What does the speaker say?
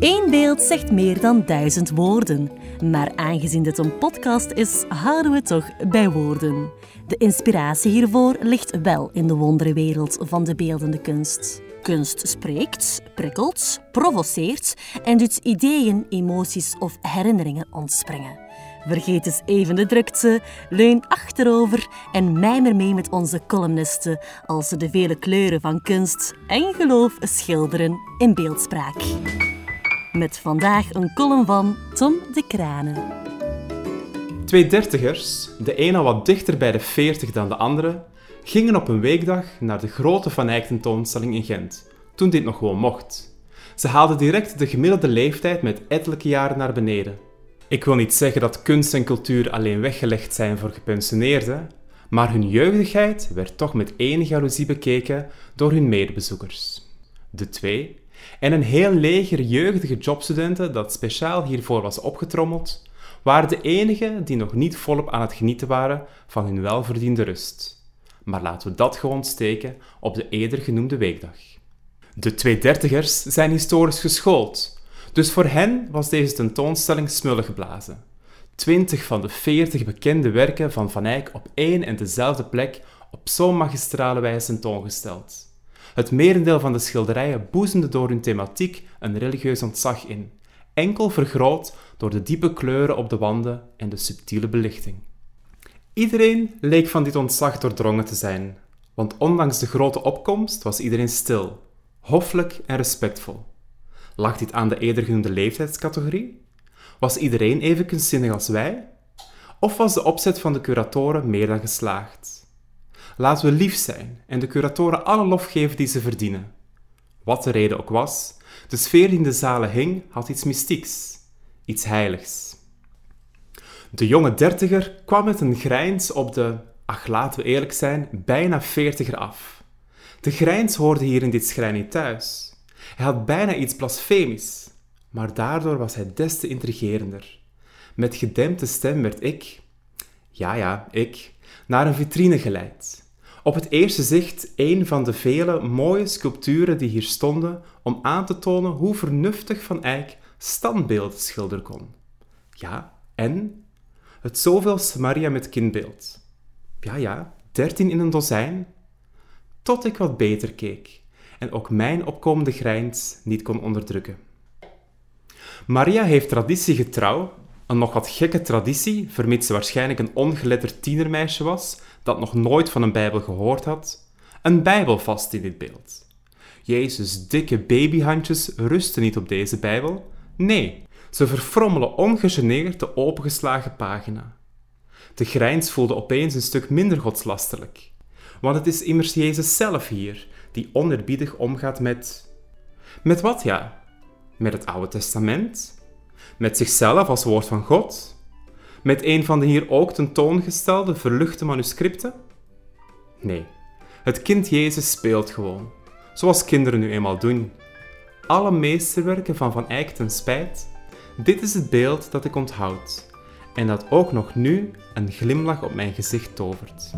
Eén beeld zegt meer dan duizend woorden. Maar aangezien dit een podcast is, houden we toch bij woorden. De inspiratie hiervoor ligt wel in de wonderenwereld van de beeldende kunst. Kunst spreekt, prikkelt, provoceert en doet ideeën, emoties of herinneringen ontspringen. Vergeet eens even de drukte, leun achterover en mijmer mee met onze columnisten als ze de vele kleuren van kunst en geloof schilderen in beeldspraak. Met vandaag een column van Tom de Kranen. Twee dertigers, de ene wat dichter bij de veertig dan de andere, gingen op een weekdag naar de grote Van Eyck tentoonstelling in Gent, toen dit nog gewoon mocht. Ze haalden direct de gemiddelde leeftijd met ettelijke jaren naar beneden. Ik wil niet zeggen dat kunst en cultuur alleen weggelegd zijn voor gepensioneerden, maar hun jeugdigheid werd toch met enige jaloezie bekeken door hun medebezoekers. De twee, en een heel leger jeugdige jobstudenten dat speciaal hiervoor was opgetrommeld, waren de enigen die nog niet volop aan het genieten waren van hun welverdiende rust. Maar laten we dat gewoon steken op de eerder genoemde weekdag. De twee dertigers zijn historisch geschoold, dus voor hen was deze tentoonstelling smullig geblazen. Twintig van de veertig bekende werken van Van Eyck op één en dezelfde plek op zo'n magistrale wijze tentoongesteld. Het merendeel van de schilderijen boezemde door hun thematiek een religieus ontzag in, enkel vergroot door de diepe kleuren op de wanden en de subtiele belichting. Iedereen leek van dit ontzag doordrongen te zijn, want ondanks de grote opkomst was iedereen stil, hoffelijk en respectvol. Lag dit aan de eerder genoemde leeftijdscategorie? Was iedereen even kunstzinnig als wij? Of was de opzet van de curatoren meer dan geslaagd? Laten we lief zijn en de curatoren alle lof geven die ze verdienen. Wat de reden ook was, de sfeer die in de zalen hing had iets mystieks, iets heiligs. De jonge dertiger kwam met een grijns op de, ach laten we eerlijk zijn, bijna veertiger af. De grijns hoorde hier in dit schrijn niet thuis. Hij had bijna iets blasfemisch, maar daardoor was hij des te intrigerender. Met gedempte stem werd ik, ja ja, ik, naar een vitrine geleid. Op het eerste zicht een van de vele mooie sculpturen die hier stonden om aan te tonen hoe vernuftig Van Eyck standbeelden schilderen kon. Ja, en het zoveelste Maria met kindbeeld. Ja, ja, dertien in een dozijn. Tot ik wat beter keek en ook mijn opkomende grijns niet kon onderdrukken. Maria heeft traditiegetrouw, een nog wat gekke traditie, vermits ze waarschijnlijk een ongeletterd tienermeisje was, dat nog nooit van een Bijbel gehoord had, een Bijbel vast in dit beeld. Jezus' dikke babyhandjes rusten niet op deze Bijbel. Nee, ze verfrommelen ongegeneerd de opengeslagen pagina. De grijns voelde opeens een stuk minder godslasterlijk. Want het is immers Jezus zelf hier, die onerbiedig omgaat met... Met wat ja? Met het Oude Testament? Met zichzelf als woord van God? Met een van de hier ook tentoongestelde verluchte manuscripten? Nee, het kind Jezus speelt gewoon, zoals kinderen nu eenmaal doen. Alle meesterwerken van Van Eyck ten spijt, dit is het beeld dat ik onthoud en dat ook nog nu een glimlach op mijn gezicht tovert.